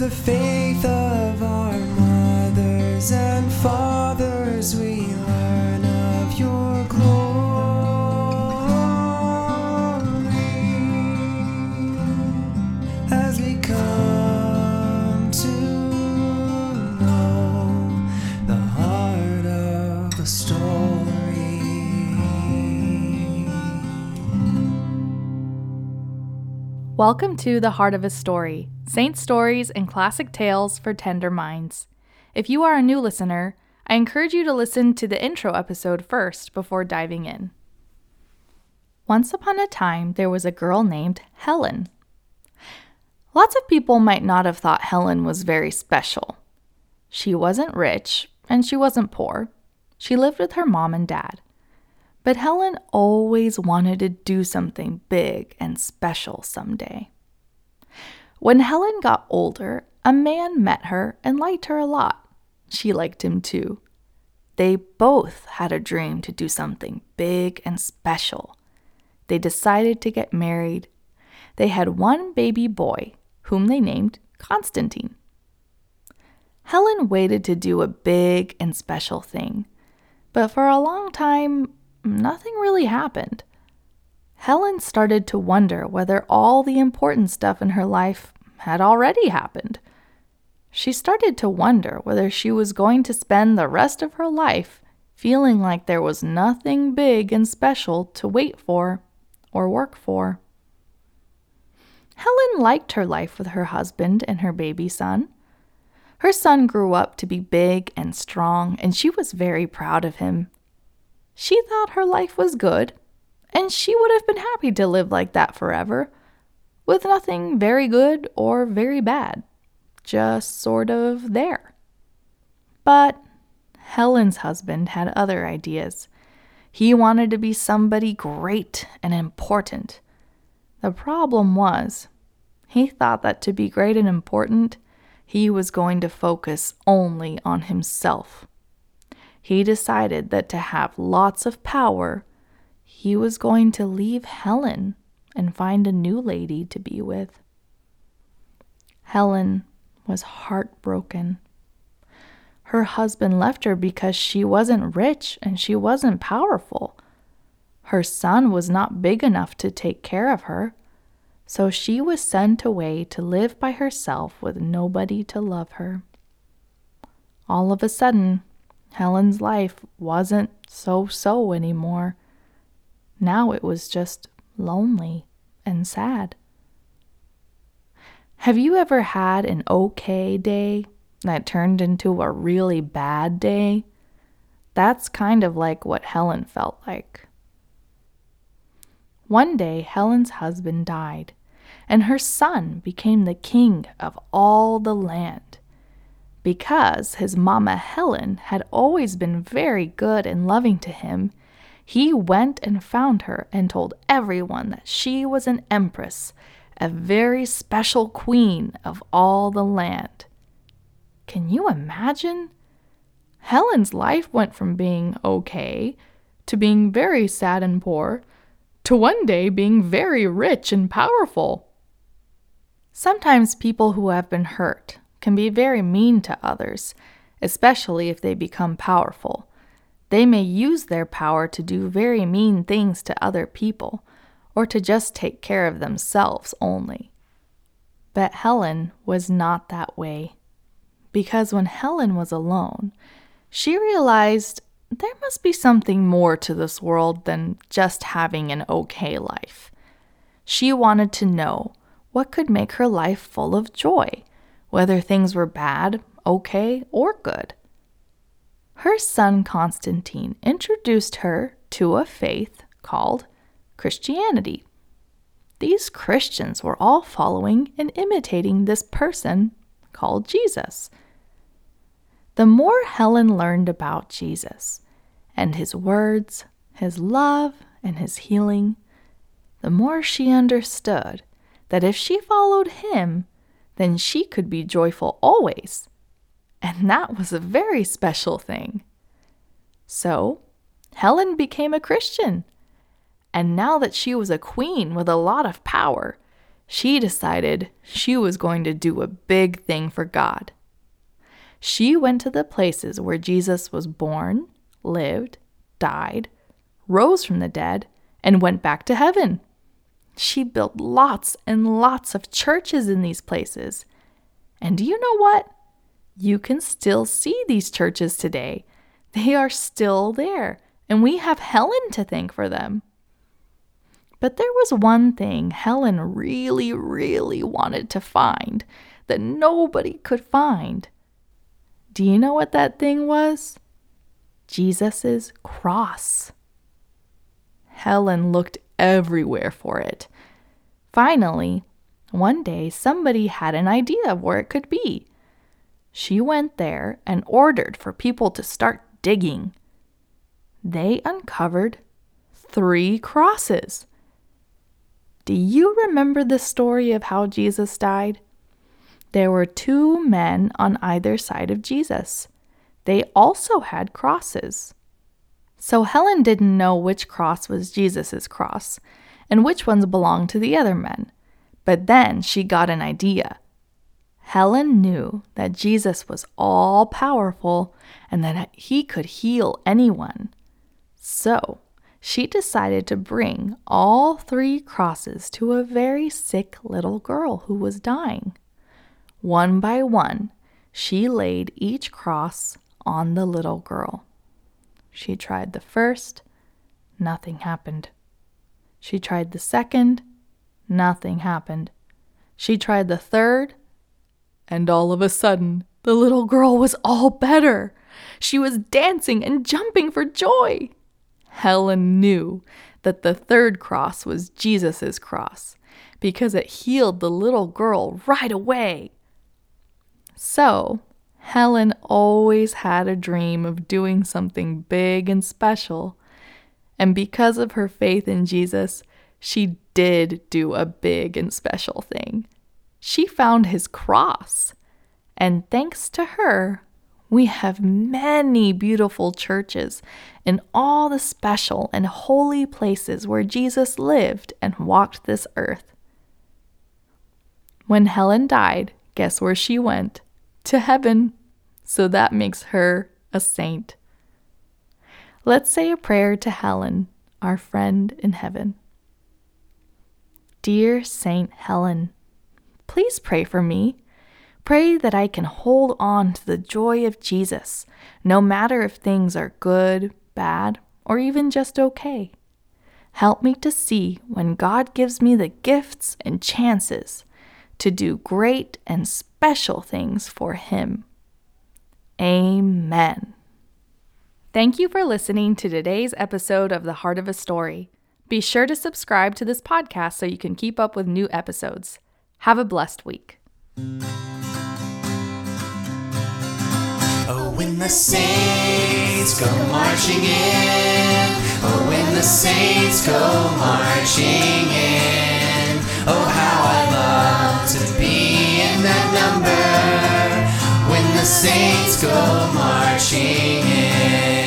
the faith of our mothers and fathers, we Welcome to The Heart of a Story Saint Stories and Classic Tales for Tender Minds. If you are a new listener, I encourage you to listen to the intro episode first before diving in. Once upon a time, there was a girl named Helen. Lots of people might not have thought Helen was very special. She wasn't rich and she wasn't poor. She lived with her mom and dad. But Helen always wanted to do something big and special someday. When Helen got older, a man met her and liked her a lot. She liked him too. They both had a dream to do something big and special. They decided to get married. They had one baby boy, whom they named Constantine. Helen waited to do a big and special thing, but for a long time, nothing really happened. Helen started to wonder whether all the important stuff in her life had already happened. She started to wonder whether she was going to spend the rest of her life feeling like there was nothing big and special to wait for or work for. Helen liked her life with her husband and her baby son. Her son grew up to be big and strong, and she was very proud of him. She thought her life was good, and she would have been happy to live like that forever, with nothing very good or very bad, just sort of there. But Helen's husband had other ideas. He wanted to be somebody great and important. The problem was, he thought that to be great and important, he was going to focus only on himself. He decided that to have lots of power, he was going to leave Helen and find a new lady to be with. Helen was heartbroken. Her husband left her because she wasn't rich and she wasn't powerful. Her son was not big enough to take care of her, so she was sent away to live by herself with nobody to love her. All of a sudden, Helen's life wasn't so so anymore. Now it was just lonely and sad. Have you ever had an okay day that turned into a really bad day? That's kind of like what Helen felt like. One day, Helen's husband died, and her son became the king of all the land. Because his mama Helen had always been very good and loving to him, he went and found her and told everyone that she was an empress, a very special queen of all the land. Can you imagine? Helen's life went from being okay to being very sad and poor to one day being very rich and powerful. Sometimes people who have been hurt can be very mean to others, especially if they become powerful. They may use their power to do very mean things to other people, or to just take care of themselves only. But Helen was not that way. Because when Helen was alone, she realized there must be something more to this world than just having an okay life. She wanted to know what could make her life full of joy, whether things were bad, okay, or good. Her son Constantine introduced her to a faith called Christianity. These Christians were all following and imitating this person called Jesus. The more Helen learned about Jesus and his words, his love, and his healing, the more she understood that if she followed him, then she could be joyful always. And that was a very special thing. So, Helen became a Christian. And now that she was a queen with a lot of power, she decided she was going to do a big thing for God. She went to the places where Jesus was born, lived, died, rose from the dead, and went back to heaven. She built lots and lots of churches in these places. And do you know what? You can still see these churches today. They are still there, and we have Helen to thank for them. But there was one thing Helen really, really wanted to find that nobody could find. Do you know what that thing was? Jesus' cross. Helen looked everywhere for it. Finally, one day somebody had an idea of where it could be. She went there and ordered for people to start digging. They uncovered three crosses. Do you remember the story of how Jesus died? There were two men on either side of Jesus. They also had crosses. So Helen didn't know which cross was Jesus' cross and which ones belonged to the other men. But then she got an idea. Helen knew that Jesus was all powerful and that he could heal anyone. So she decided to bring all three crosses to a very sick little girl who was dying. One by one, she laid each cross on the little girl. She tried the first, nothing happened. She tried the second, nothing happened. She tried the third, and all of a sudden, the little girl was all better. She was dancing and jumping for joy. Helen knew that the third cross was Jesus' cross because it healed the little girl right away. So, Helen always had a dream of doing something big and special. And because of her faith in Jesus, she did do a big and special thing. She found his cross. And thanks to her, we have many beautiful churches in all the special and holy places where Jesus lived and walked this earth. When Helen died, guess where she went? To heaven so that makes her a saint. Let's say a prayer to Helen, our friend in heaven. Dear Saint Helen, please pray for me. Pray that I can hold on to the joy of Jesus, no matter if things are good, bad, or even just okay. Help me to see when God gives me the gifts and chances to do great and special things for Him. Amen. Thank you for listening to today's episode of The Heart of a Story. Be sure to subscribe to this podcast so you can keep up with new episodes. Have a blessed week. Oh, when the saints go marching in. Oh, when the saints go marching in. Oh, how I love to be the saints go marching in.